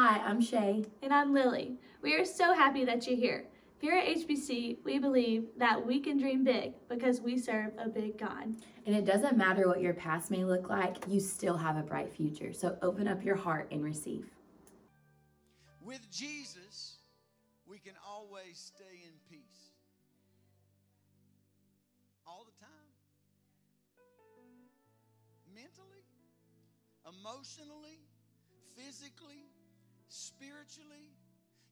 Hi, I'm Shay. And I'm Lily. We are so happy that you're here. Here at HPC, we believe that we can dream big because we serve a big God. And it doesn't matter what your past may look like, you still have a bright future. So open up your heart and receive. With Jesus, we can always stay in peace. All the time. Mentally, emotionally, physically, spiritually.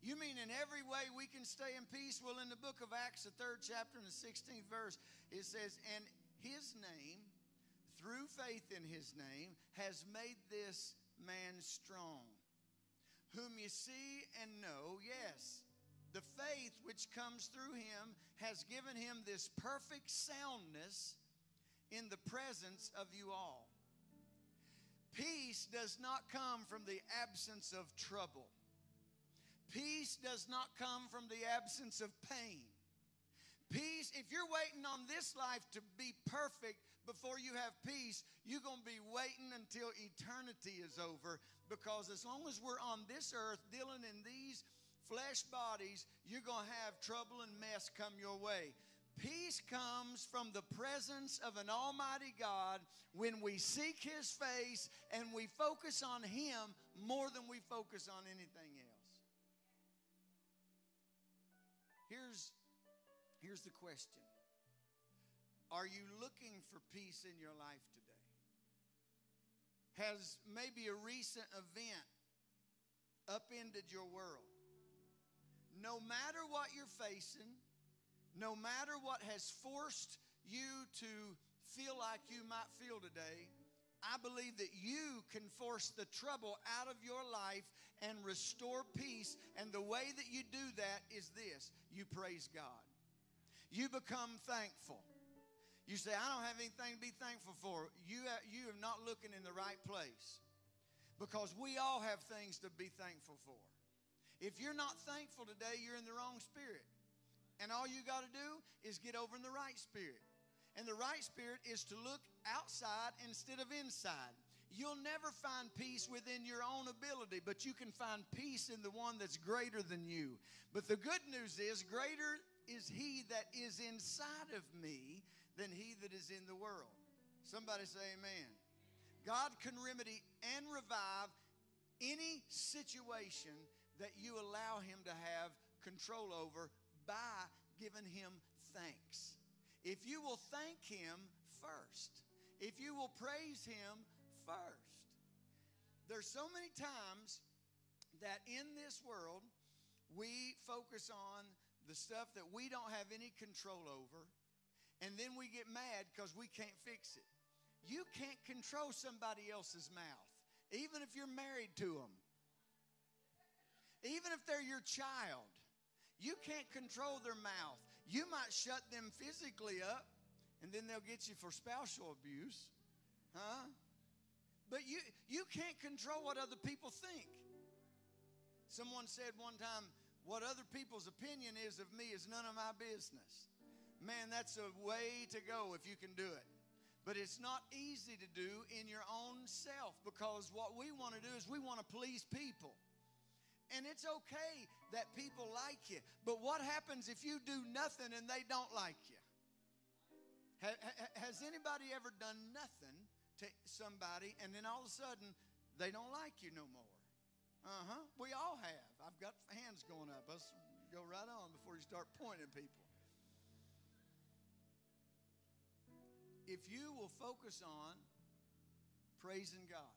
You mean in every way we can stay in peace? Well, in the book of Acts, the third chapter and the 16th verse, it says, And his name, through faith in his name, has made this man strong, whom you see and know, yes. The faith which comes through him has given him this perfect soundness in the presence of you all. Peace does not come from the absence of trouble. Peace does not come from the absence of pain. Peace, if you're waiting on this life to be perfect before you have peace, you're going to be waiting until eternity is over because as long as we're on this earth dealing in these flesh bodies, you're going to have trouble and mess come your way. Peace comes from the presence of an Almighty God when we seek His face and we focus on Him more than we focus on anything else. Here's, here's the question Are you looking for peace in your life today? Has maybe a recent event upended your world? No matter what you're facing, no matter what has forced you to feel like you might feel today, I believe that you can force the trouble out of your life and restore peace. And the way that you do that is this you praise God, you become thankful. You say, I don't have anything to be thankful for. You, you are not looking in the right place because we all have things to be thankful for. If you're not thankful today, you're in the wrong spirit. And all you got to do is get over in the right spirit. And the right spirit is to look outside instead of inside. You'll never find peace within your own ability, but you can find peace in the one that's greater than you. But the good news is, greater is he that is inside of me than he that is in the world. Somebody say amen. God can remedy and revive any situation that you allow him to have control over by giving him thanks. If you will thank him first, if you will praise him first. There's so many times that in this world we focus on the stuff that we don't have any control over and then we get mad because we can't fix it. You can't control somebody else's mouth, even if you're married to them, even if they're your child. You can't control their mouth. You might shut them physically up, and then they'll get you for spousal abuse. Huh? But you, you can't control what other people think. Someone said one time, What other people's opinion is of me is none of my business. Man, that's a way to go if you can do it. But it's not easy to do in your own self because what we want to do is we want to please people. And it's okay that people like you. But what happens if you do nothing and they don't like you? Has anybody ever done nothing to somebody and then all of a sudden they don't like you no more? Uh huh. We all have. I've got hands going up. Let's go right on before you start pointing people. if you will focus on praising God,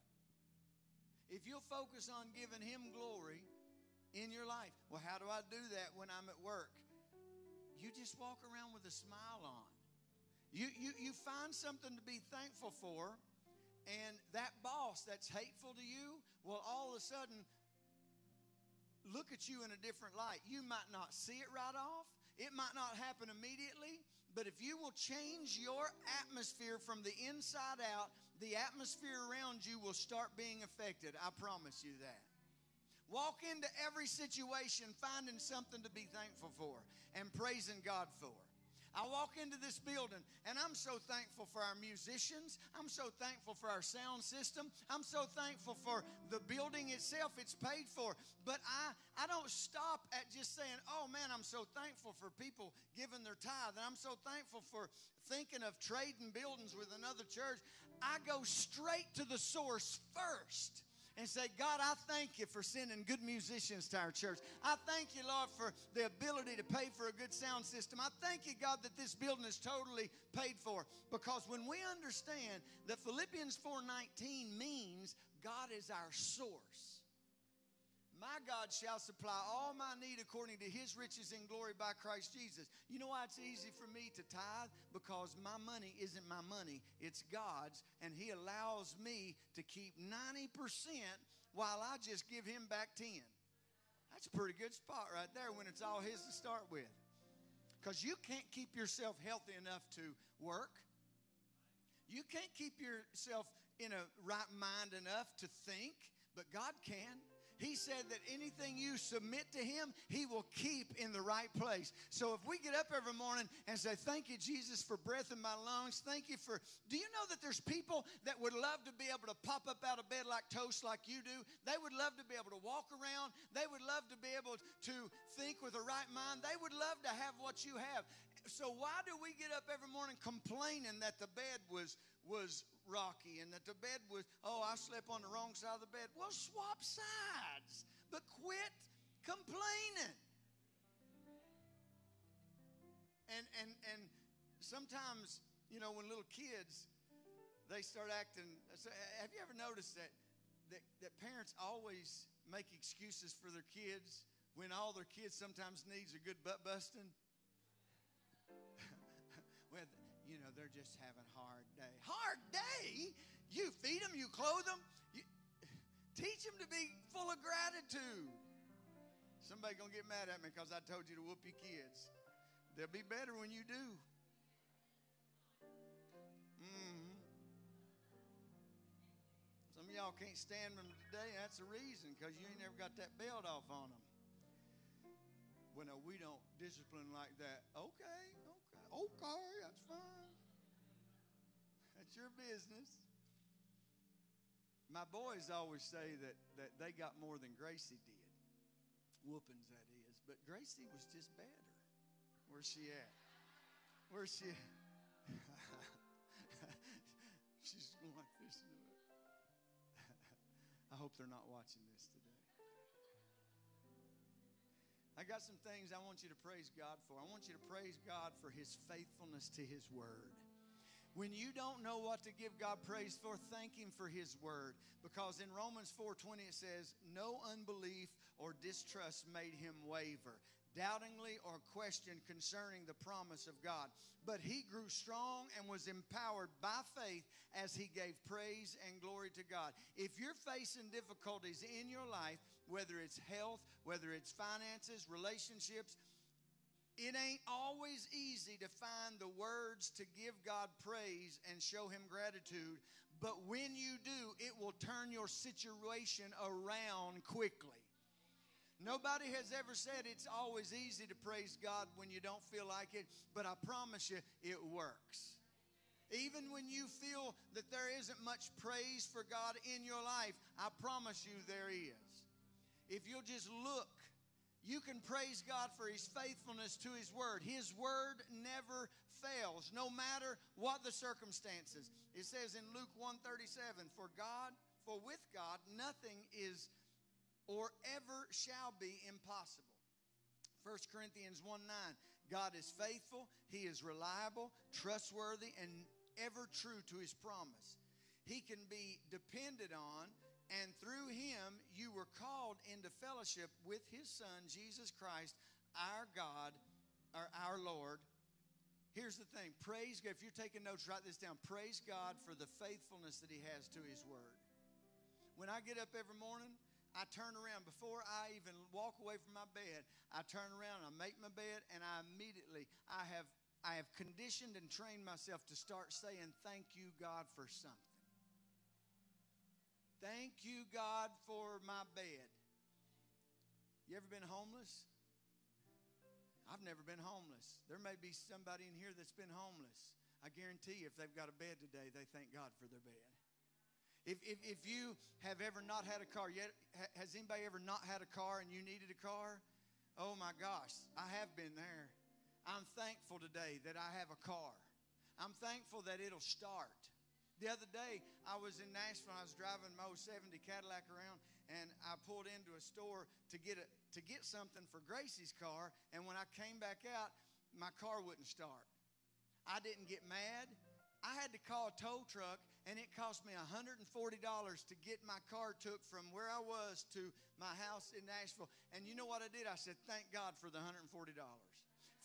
if you'll focus on giving Him glory in your life, well, how do I do that when I'm at work? You just walk around with a smile on. You, you, you find something to be thankful for, and that boss that's hateful to you will all of a sudden look at you in a different light. You might not see it right off, it might not happen immediately, but if you will change your atmosphere from the inside out, the atmosphere around you will start being affected. I promise you that. Walk into every situation finding something to be thankful for and praising God for. I walk into this building and I'm so thankful for our musicians. I'm so thankful for our sound system. I'm so thankful for the building itself. It's paid for. But I, I don't stop at just saying, oh man, I'm so thankful for people giving their tithe. And I'm so thankful for thinking of trading buildings with another church. I go straight to the source first and say, God, I thank you for sending good musicians to our church. I thank you, Lord, for the ability to pay for a good sound system. I thank you, God, that this building is totally paid for. Because when we understand that Philippians 4:19 means God is our source. My God shall supply all my need according to his riches in glory by Christ Jesus. You know why it's easy for me to tithe? Because my money isn't my money, it's God's, and he allows me to keep 90% while I just give him back 10. That's a pretty good spot right there when it's all his to start with. Because you can't keep yourself healthy enough to work. You can't keep yourself in a right mind enough to think, but God can. He said that anything you submit to Him, He will keep in the right place. So if we get up every morning and say, Thank you, Jesus, for breath in my lungs, thank you for. Do you know that there's people that would love to be able to pop up out of bed like toast, like you do? They would love to be able to walk around. They would love to be able to think with a right mind. They would love to have what you have. So why do we get up every morning complaining that the bed was was rocky and that the bed was, oh, I slept on the wrong side of the bed. Well, swap sides, but quit complaining. And and and sometimes, you know, when little kids they start acting so have you ever noticed that that, that parents always make excuses for their kids when all their kids sometimes needs a good butt busting? You know, they're just having a hard day. Hard day? You feed them, you clothe them, you, teach them to be full of gratitude. Somebody gonna get mad at me because I told you to whoop your kids. They'll be better when you do. Mm-hmm. Some of y'all can't stand them today. That's the reason, because you ain't never got that belt off on them. Well, no, we don't discipline like that. Okay, Okay, that's fine. That's your business. My boys always say that, that they got more than Gracie did. Whoopings, that is. But Gracie was just better. Where's she at? Where's she at? She's going like this. I hope they're not watching this today. I got some things I want you to praise God for. I want you to praise God for His faithfulness to His Word. When you don't know what to give God praise for, thank Him for His Word. Because in Romans 4:20 it says, "No unbelief or distrust made him waver, doubtingly or questioned concerning the promise of God. But he grew strong and was empowered by faith as he gave praise and glory to God. If you're facing difficulties in your life, whether it's health, whether it's finances, relationships, it ain't always easy to find the words to give God praise and show Him gratitude, but when you do, it will turn your situation around quickly. Nobody has ever said it's always easy to praise God when you don't feel like it, but I promise you it works. Even when you feel that there isn't much praise for God in your life, I promise you there is. If you'll just look, you can praise God for his faithfulness to his word. His word never fails, no matter what the circumstances. It says in Luke 137, for God, for with God nothing is or ever shall be impossible. 1 Corinthians 1 9, God is faithful, He is reliable, trustworthy, and ever true to His promise. He can be depended on, and through Him you were called into fellowship with His Son, Jesus Christ, our God, or our Lord. Here's the thing praise God. If you're taking notes, write this down. Praise God for the faithfulness that He has to His Word. When I get up every morning, I turn around before I even walk away from my bed. I turn around, I make my bed, and I immediately I have I have conditioned and trained myself to start saying thank you God for something. Thank you God for my bed. You ever been homeless? I've never been homeless. There may be somebody in here that's been homeless. I guarantee you, if they've got a bed today, they thank God for their bed. If, if, if you have ever not had a car yet, has anybody ever not had a car and you needed a car? Oh my gosh, I have been there. I'm thankful today that I have a car. I'm thankful that it'll start. The other day, I was in Nashville. I was driving my 070 Cadillac around, and I pulled into a store to get a, to get something for Gracie's car. And when I came back out, my car wouldn't start. I didn't get mad. I had to call a tow truck, and it cost me $140 to get my car took from where I was to my house in Nashville. And you know what I did? I said, Thank God for the $140.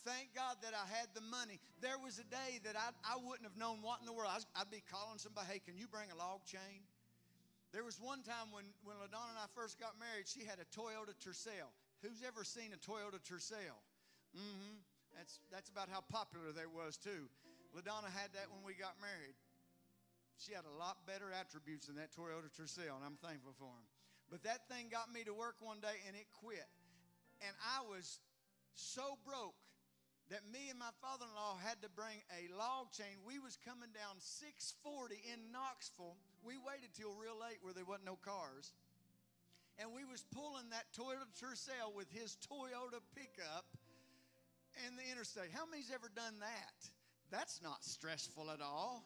Thank God that I had the money. There was a day that I, I wouldn't have known what in the world. I I'd be calling somebody, hey, can you bring a log chain? There was one time when, when LaDonna and I first got married, she had a Toyota Tercel. Who's ever seen a Toyota Tercel? Mm-hmm. That's, that's about how popular they was, too. LaDonna had that when we got married. She had a lot better attributes than that Toyota Tercel, and I'm thankful for him. But that thing got me to work one day, and it quit. And I was so broke that me and my father-in-law had to bring a log chain. We was coming down 640 in Knoxville. We waited till real late where there wasn't no cars. And we was pulling that Toyota Tercel with his Toyota pickup in the interstate. How many's ever done that? That's not stressful at all.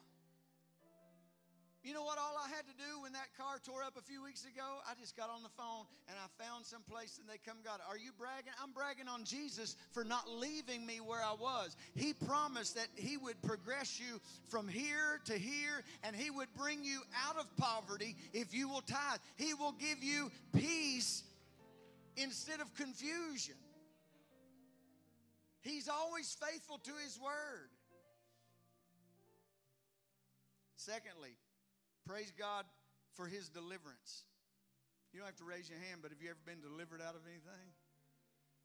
You know what all I had to do when that car tore up a few weeks ago? I just got on the phone and I found some place and they come it. Are you bragging? I'm bragging on Jesus for not leaving me where I was. He promised that he would progress you from here to here and he would bring you out of poverty if you will tithe. He will give you peace instead of confusion. He's always faithful to his word. Secondly, Praise God for his deliverance. You don't have to raise your hand, but have you ever been delivered out of anything?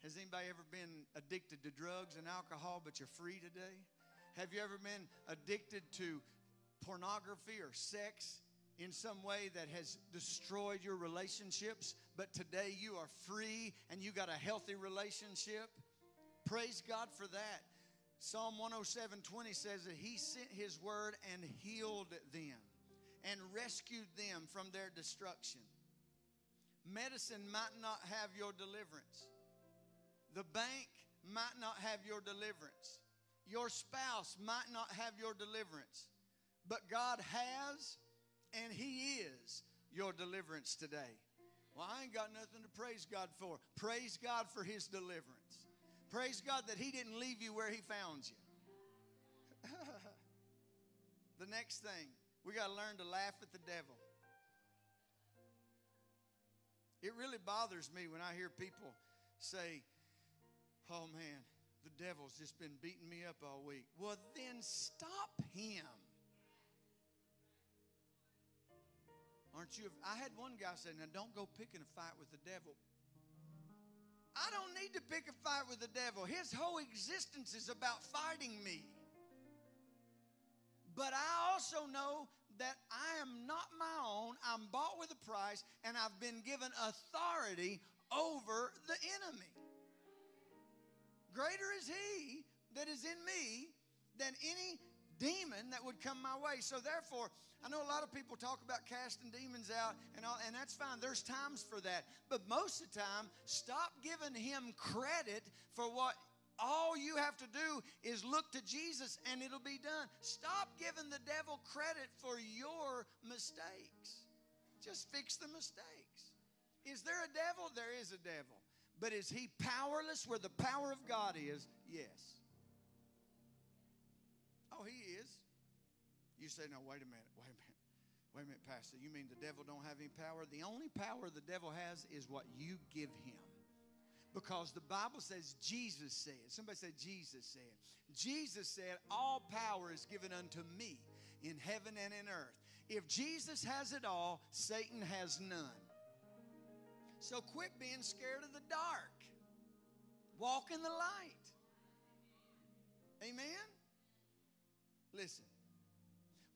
Has anybody ever been addicted to drugs and alcohol, but you're free today? Have you ever been addicted to pornography or sex in some way that has destroyed your relationships, but today you are free and you got a healthy relationship? Praise God for that. Psalm 107 20 says that He sent His word and healed them and rescued them from their destruction. Medicine might not have your deliverance. The bank might not have your deliverance. Your spouse might not have your deliverance. But God has, and He is your deliverance today. Well, I ain't got nothing to praise God for. Praise God for His deliverance. Praise God that He didn't leave you where He found you. the next thing, we got to learn to laugh at the devil. It really bothers me when I hear people say, Oh man, the devil's just been beating me up all week. Well, then stop him. Aren't you? I had one guy say, Now don't go picking a fight with the devil. I don't need to pick a fight with the devil. His whole existence is about fighting me. But I also know that I am not my own. I'm bought with a price, and I've been given authority over the enemy. Greater is he that is in me than any demon that would come my way. So therefore, I know a lot of people talk about casting demons out and all, and that's fine. There's times for that. But most of the time, stop giving him credit for what all you have to do is look to Jesus and it'll be done. Stop giving the devil credit for your mistakes. Just fix the mistakes. Is there a devil? There is a devil. But is he powerless where the power of God is? Yes. Oh, he is. You say, no, wait a minute, wait a minute. Wait a minute, Pastor. You mean the devil don't have any power? The only power the devil has is what you give him. Because the Bible says Jesus said, somebody said Jesus said. Jesus said, All power is given unto me in heaven and in earth. If Jesus has it all, Satan has none. So quit being scared of the dark. Walk in the light. Amen? Listen,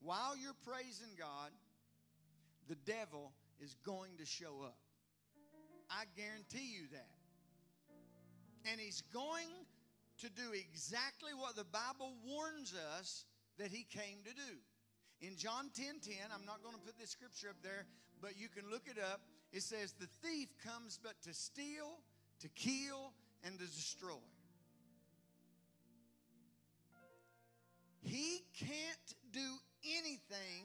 while you're praising God, the devil is going to show up. I guarantee you that. And he's going to do exactly what the Bible warns us that he came to do. In John 10 10, I'm not going to put this scripture up there, but you can look it up. It says, The thief comes but to steal, to kill, and to destroy. He can't do anything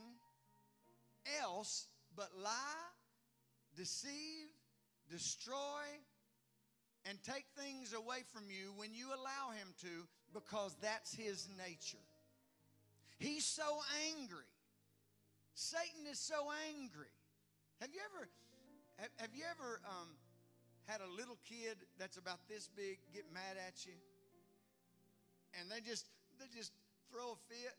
else but lie, deceive, destroy, and take things away from you when you allow him to because that's his nature. He's so angry. Satan is so angry. Have you ever have, you ever um, had a little kid that's about this big get mad at you? And they just they just throw a fit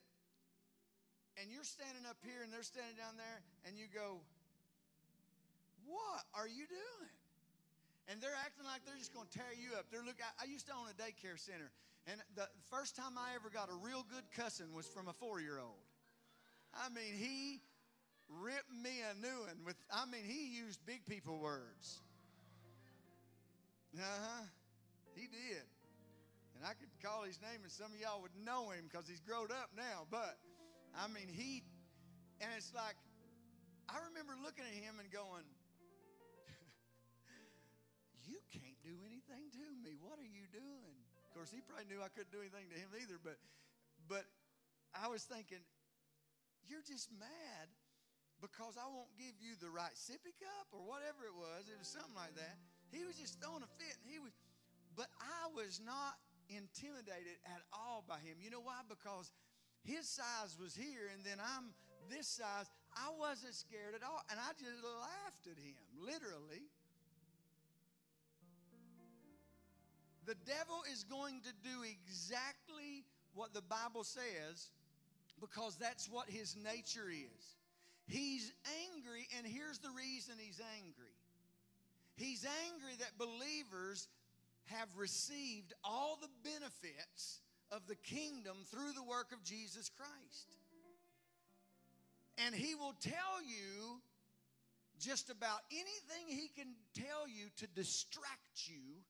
and you're standing up here and they're standing down there and you go, What are you doing? And they're acting like they're just going to tear you up. They're look. I, I used to own a daycare center, and the first time I ever got a real good cussing was from a four-year-old. I mean, he ripped me a new one with. I mean, he used big people words. Uh huh. He did, and I could call his name, and some of y'all would know him because he's grown up now. But I mean, he, and it's like, I remember looking at him and going, You can't do anything to me. What are you doing? Of course, he probably knew I couldn't do anything to him either, but, but I was thinking, You're just mad because I won't give you the right sippy cup or whatever it was. It was something like that. He was just throwing a fit, and he was, but I was not intimidated at all by him. You know why? Because his size was here, and then I'm this size. I wasn't scared at all, and I just laughed at him, literally. The devil is going to do exactly what the Bible says because that's what his nature is. He's angry, and here's the reason he's angry. He's angry that believers have received all the benefits of the kingdom through the work of Jesus Christ. And he will tell you just about anything he can tell you to distract you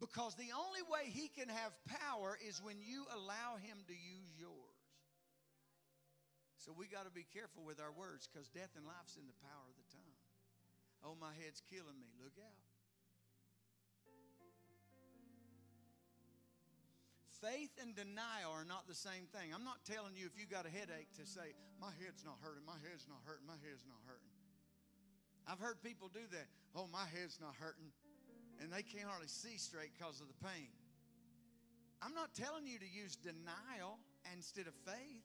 because the only way he can have power is when you allow him to use yours. So we got to be careful with our words because death and life's in the power of the tongue. Oh, my head's killing me. Look out. Faith and denial are not the same thing. I'm not telling you if you got a headache to say, my head's not hurting, my head's not hurting, my head's not hurting. I've heard people do that. Oh, my head's not hurting. And they can't hardly see straight because of the pain. I'm not telling you to use denial instead of faith.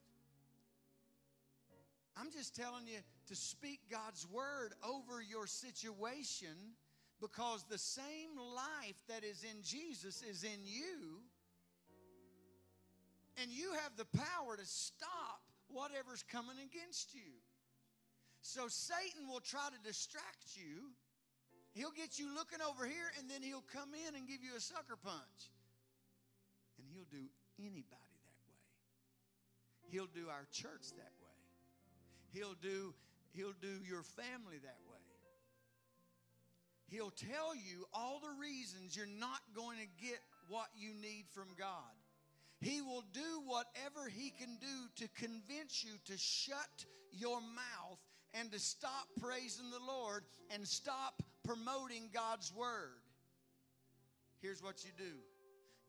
I'm just telling you to speak God's word over your situation because the same life that is in Jesus is in you. And you have the power to stop whatever's coming against you. So Satan will try to distract you. He'll get you looking over here and then he'll come in and give you a sucker punch. And he'll do anybody that way. He'll do our church that way. He'll do he'll do your family that way. He'll tell you all the reasons you're not going to get what you need from God. He will do whatever he can do to convince you to shut your mouth and to stop praising the Lord and stop promoting God's word. Here's what you do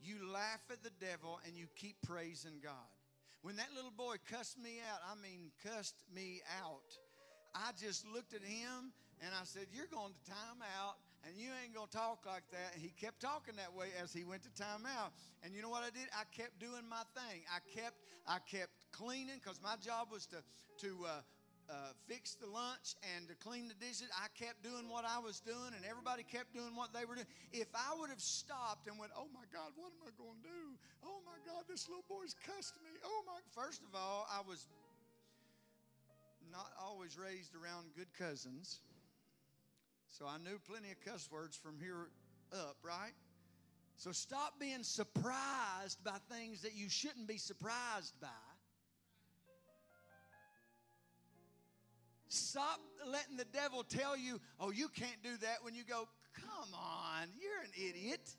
you laugh at the devil and you keep praising God. When that little boy cussed me out, I mean, cussed me out, I just looked at him and I said, You're going to time out and you ain't going to talk like that. He kept talking that way as he went to time out. And you know what I did? I kept doing my thing. I kept, I kept cleaning because my job was to, to, uh, uh, fix the lunch and to clean the dishes. I kept doing what I was doing, and everybody kept doing what they were doing. If I would have stopped and went, "Oh my God, what am I going to do? Oh my God, this little boy's cussing me." Oh my! First of all, I was not always raised around good cousins, so I knew plenty of cuss words from here up, right? So stop being surprised by things that you shouldn't be surprised by. Stop letting the devil tell you, oh, you can't do that when you go, come on, you're an idiot.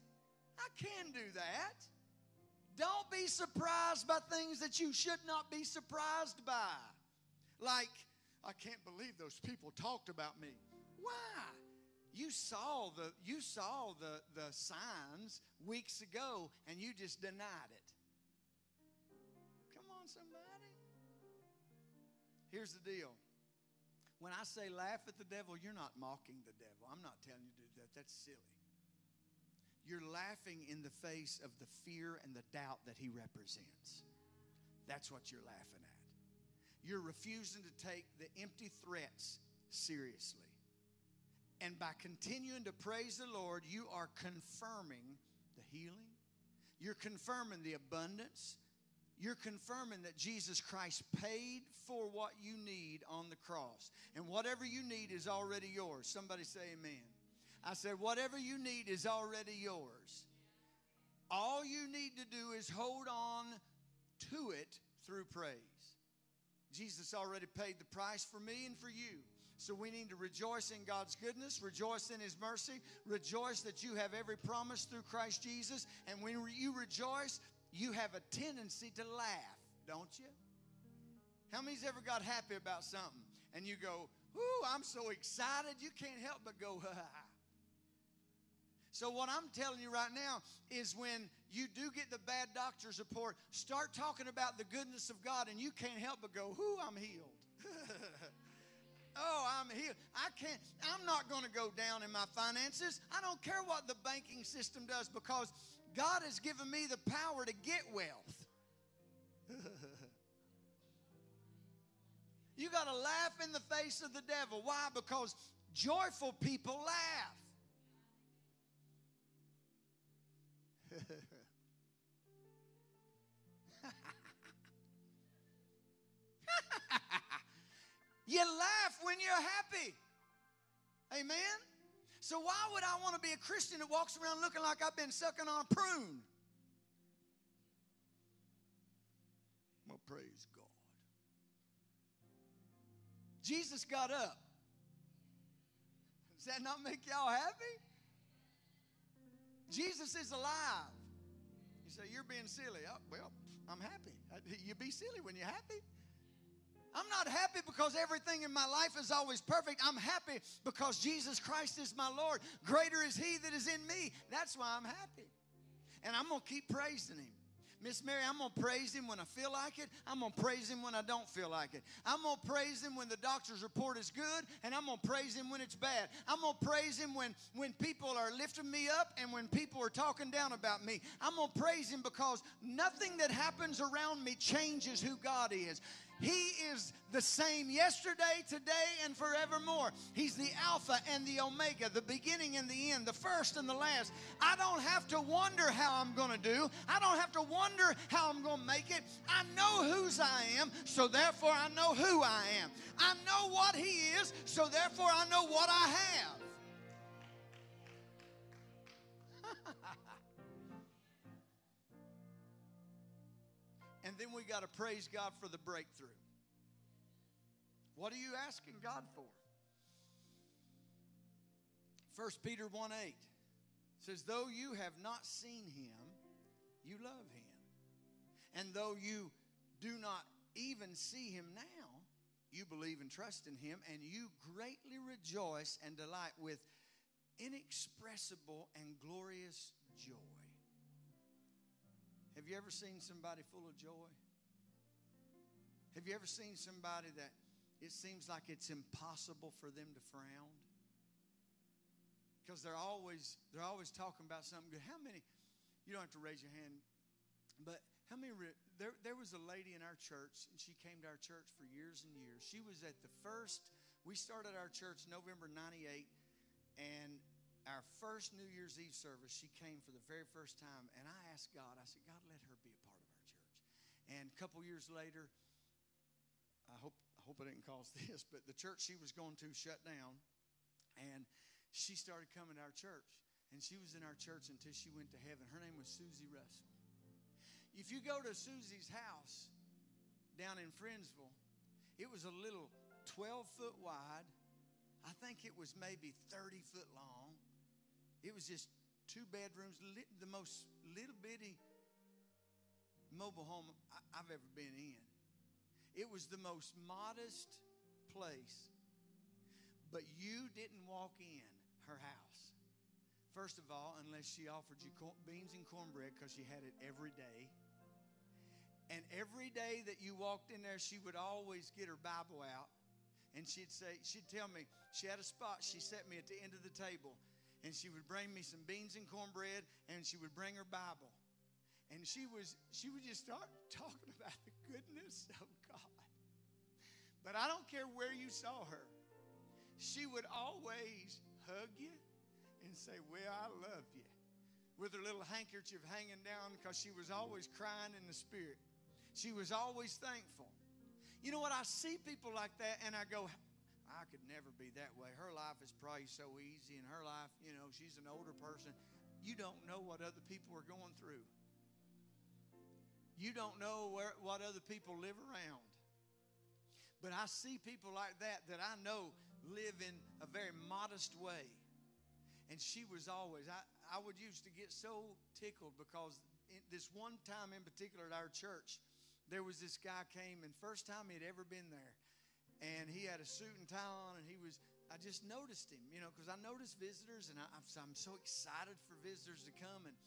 I can do that. Don't be surprised by things that you should not be surprised by. Like, I can't believe those people talked about me. Why? You saw the you saw the, the signs weeks ago and you just denied it. Come on, somebody. Here's the deal. When I say laugh at the devil, you're not mocking the devil. I'm not telling you to do that. That's silly. You're laughing in the face of the fear and the doubt that he represents. That's what you're laughing at. You're refusing to take the empty threats seriously. And by continuing to praise the Lord, you are confirming the healing, you're confirming the abundance, you're confirming that Jesus Christ paid for what you need on the cross. And whatever you need is already yours. Somebody say amen. I said, whatever you need is already yours. All you need to do is hold on to it through praise. Jesus already paid the price for me and for you. So we need to rejoice in God's goodness, rejoice in His mercy, rejoice that you have every promise through Christ Jesus. And when you rejoice, you have a tendency to laugh, don't you? How many's ever got happy about something and you go, Ooh, I'm so excited, you can't help but go, ha ha ha. So, what I'm telling you right now is when you do get the bad doctor's report, start talking about the goodness of God, and you can't help but go, Whoo, I'm healed. Oh, I'm healed. I can't, I'm not going to go down in my finances. I don't care what the banking system does because God has given me the power to get wealth. you got to laugh in the face of the devil. Why? Because joyful people laugh. you laugh when you're happy. Amen? So, why would I want to be a Christian that walks around looking like I've been sucking on a prune? Well, praise God. Jesus got up. Does that not make y'all happy? Jesus is alive. You say, You're being silly. Oh, well, I'm happy. You be silly when you're happy. I'm not happy because everything in my life is always perfect. I'm happy because Jesus Christ is my Lord. Greater is He that is in me. That's why I'm happy. And I'm going to keep praising Him. Miss Mary, I'm going to praise him when I feel like it. I'm going to praise him when I don't feel like it. I'm going to praise him when the doctor's report is good, and I'm going to praise him when it's bad. I'm going to praise him when, when people are lifting me up and when people are talking down about me. I'm going to praise him because nothing that happens around me changes who God is. He is the same yesterday, today, and forevermore. He's the Alpha and the Omega, the beginning and the end, the first and the last. I don't have to wonder how I'm going to do. I don't have to wonder how I'm going to make it. I know whose I am, so therefore I know who I am. I know what He is, so therefore I know what I have. And then we got to praise God for the breakthrough. What are you asking God for? 1 Peter 1 8 says, Though you have not seen him, you love him. And though you do not even see him now, you believe and trust in him, and you greatly rejoice and delight with inexpressible and glorious joy. Have you ever seen somebody full of joy? Have you ever seen somebody that it seems like it's impossible for them to frown? Because they're always they're always talking about something good. How many? You don't have to raise your hand, but how many? There, there was a lady in our church, and she came to our church for years and years. She was at the first. We started our church November '98, and our first New Year's Eve service, she came for the very first time, and I asked God, I said, God, let her be a part of our church. And a couple years later, I hope I hope I didn't cause this, but the church she was going to shut down, and she started coming to our church. And she was in our church until she went to heaven. Her name was Susie Russell. If you go to Susie's house down in Friendsville, it was a little 12 foot wide. I think it was maybe 30 foot long. It was just two bedrooms, the most little bitty mobile home I- I've ever been in. It was the most modest place, but you didn't walk in her house. First of all, unless she offered you cor- beans and cornbread because she had it every day. And every day that you walked in there, she would always get her Bible out. And she'd say, she'd tell me, she had a spot, she set me at the end of the table. And she would bring me some beans and cornbread, and she would bring her Bible. And she was, she would just start talking about the goodness of God. But I don't care where you saw her. She would always hug you and say, Well, I love you. With her little handkerchief hanging down because she was always crying in the spirit. She was always thankful. You know what? I see people like that and I go, I could never be that way. Her life is probably so easy, and her life, you know, she's an older person. You don't know what other people are going through. You don't know where, what other people live around. But I see people like that that I know live in a very modest way. And she was always, I, I would used to get so tickled because this one time in particular at our church, there was this guy came and first time he'd ever been there. And he had a suit and tie on and he was, I just noticed him, you know, because I noticed visitors and I, I'm so excited for visitors to come. And,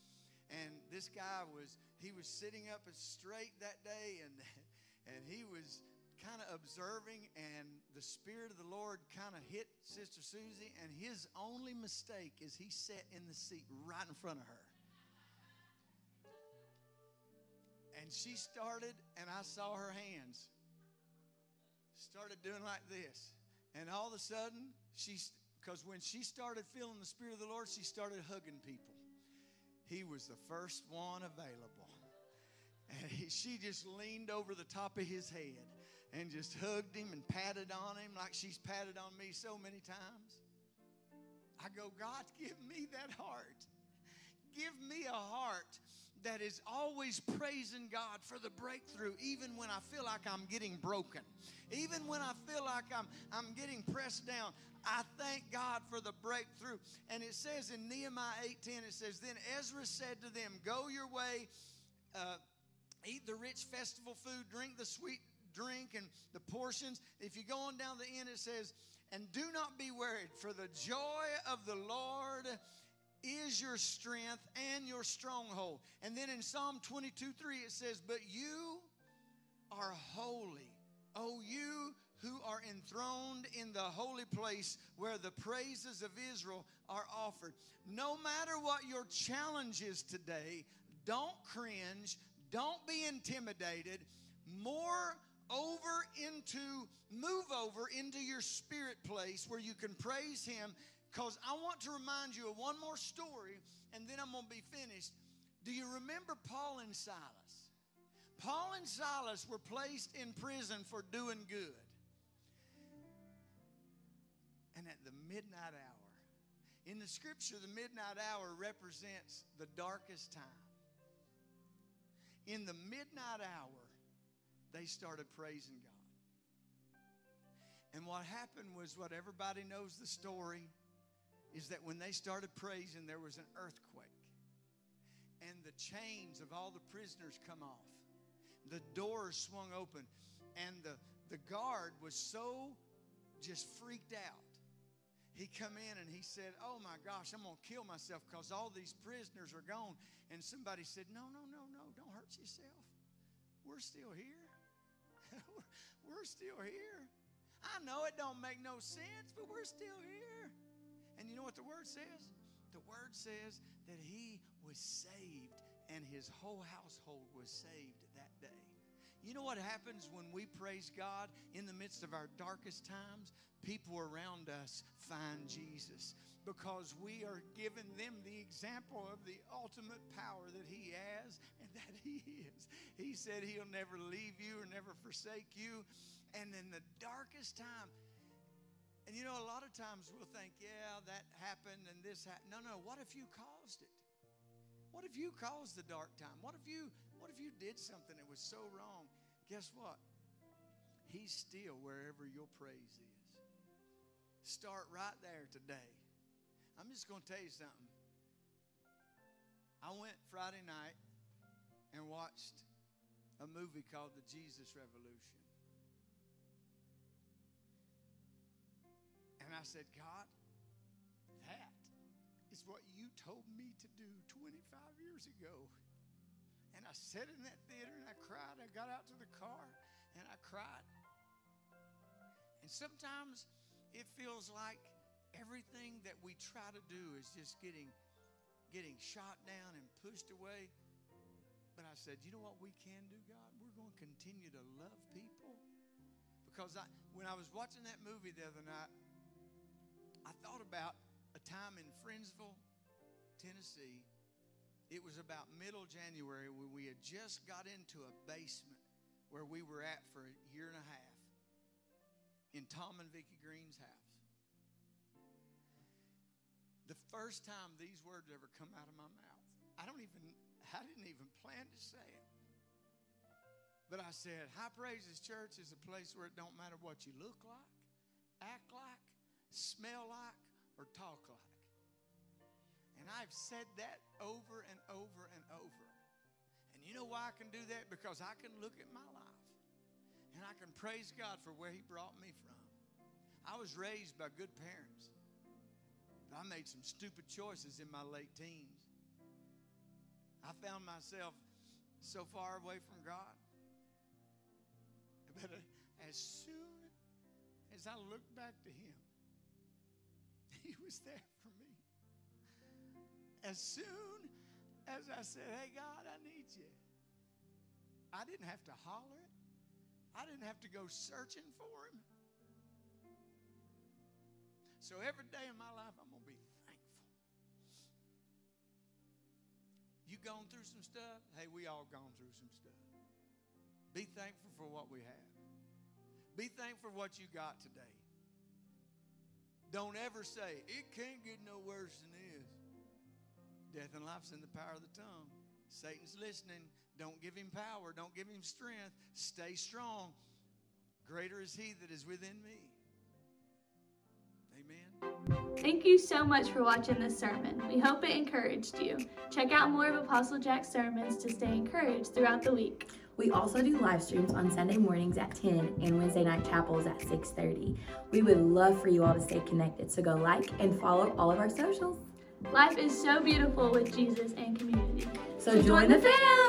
and this guy was, he was sitting up straight that day and, and he was kind of observing, and the Spirit of the Lord kind of hit Sister Susie, and his only mistake is he sat in the seat right in front of her. And she started, and I saw her hands started doing like this. And all of a sudden, she's because when she started feeling the Spirit of the Lord, she started hugging people. He was the first one available. And he, she just leaned over the top of his head and just hugged him and patted on him like she's patted on me so many times. I go, God, give me that heart. Give me a heart that is always praising God for the breakthrough, even when I feel like I'm getting broken, even when I feel like I'm, I'm getting pressed down. I thank God for the breakthrough. And it says in Nehemiah 8:10, it says, Then Ezra said to them, Go your way, uh, eat the rich festival food, drink the sweet drink and the portions. If you go on down the end, it says, And do not be worried, for the joy of the Lord is your strength and your stronghold. And then in Psalm 22 3, it says, But you are holy. O you who are enthroned in the holy place where the praises of Israel are offered. No matter what your challenge is today, don't cringe, don't be intimidated. More over into, move over into your spirit place where you can praise Him. Because I want to remind you of one more story and then I'm going to be finished. Do you remember Paul and Silas? Paul and Silas were placed in prison for doing good. And at the midnight hour, in the scripture, the midnight hour represents the darkest time. In the midnight hour, they started praising God. And what happened was what everybody knows the story is that when they started praising, there was an earthquake. And the chains of all the prisoners come off. The doors swung open. And the, the guard was so just freaked out. He come in and he said, Oh my gosh, I'm gonna kill myself because all these prisoners are gone. And somebody said, No, no, no, no, don't hurt yourself. We're still here. we're still here. I know it don't make no sense, but we're still here. And you know what the word says? The word says that he was saved and his whole household was saved that day. You know what happens when we praise God in the midst of our darkest times? People around us find Jesus because we are giving them the example of the ultimate power that He has and that He is. He said He'll never leave you or never forsake you. And in the darkest time, and you know, a lot of times we'll think, yeah, that happened and this happened. No, no, what if you caused it? What if you caused the dark time? What if you what if you did something that was so wrong? Guess what? He's still wherever your praise is. Start right there today. I'm just going to tell you something. I went Friday night and watched a movie called The Jesus Revolution. And I said, God, that is what you told me to do 25 years ago. And I sat in that theater and I cried. I got out to the car and I cried. And sometimes it feels like everything that we try to do is just getting getting shot down and pushed away. But I said, you know what we can do, God? We're going to continue to love people. Because I, when I was watching that movie the other night, I thought about a time in Friendsville, Tennessee. It was about middle January when we had just got into a basement where we were at for a year and a half in Tom and Vicky Green's house. The first time these words ever come out of my mouth, I don't even, I didn't even plan to say it. But I said, High Praises Church is a place where it don't matter what you look like, act like, smell like, or talk like. And I've said that over and over and over. And you know why I can do that? Because I can look at my life and I can praise God for where He brought me from. I was raised by good parents. But I made some stupid choices in my late teens. I found myself so far away from God. But uh, as soon as I looked back to Him, He was there for me. As soon as I said, Hey, God, I need you, I didn't have to holler it, I didn't have to go searching for Him. So every day in my life, I'm going to be thankful. You gone through some stuff? Hey, we all gone through some stuff. Be thankful for what we have. Be thankful for what you got today. Don't ever say, it can't get no worse than this. Death and life's in the power of the tongue. Satan's listening. Don't give him power. Don't give him strength. Stay strong. Greater is he that is within me. Amen. Thank you so much for watching this sermon. We hope it encouraged you. Check out more of Apostle Jack's sermons to stay encouraged throughout the week. We also do live streams on Sunday mornings at 10 and Wednesday night chapels at 6:30. We would love for you all to stay connected, so go like and follow all of our socials. Life is so beautiful with Jesus and community. So join the fam.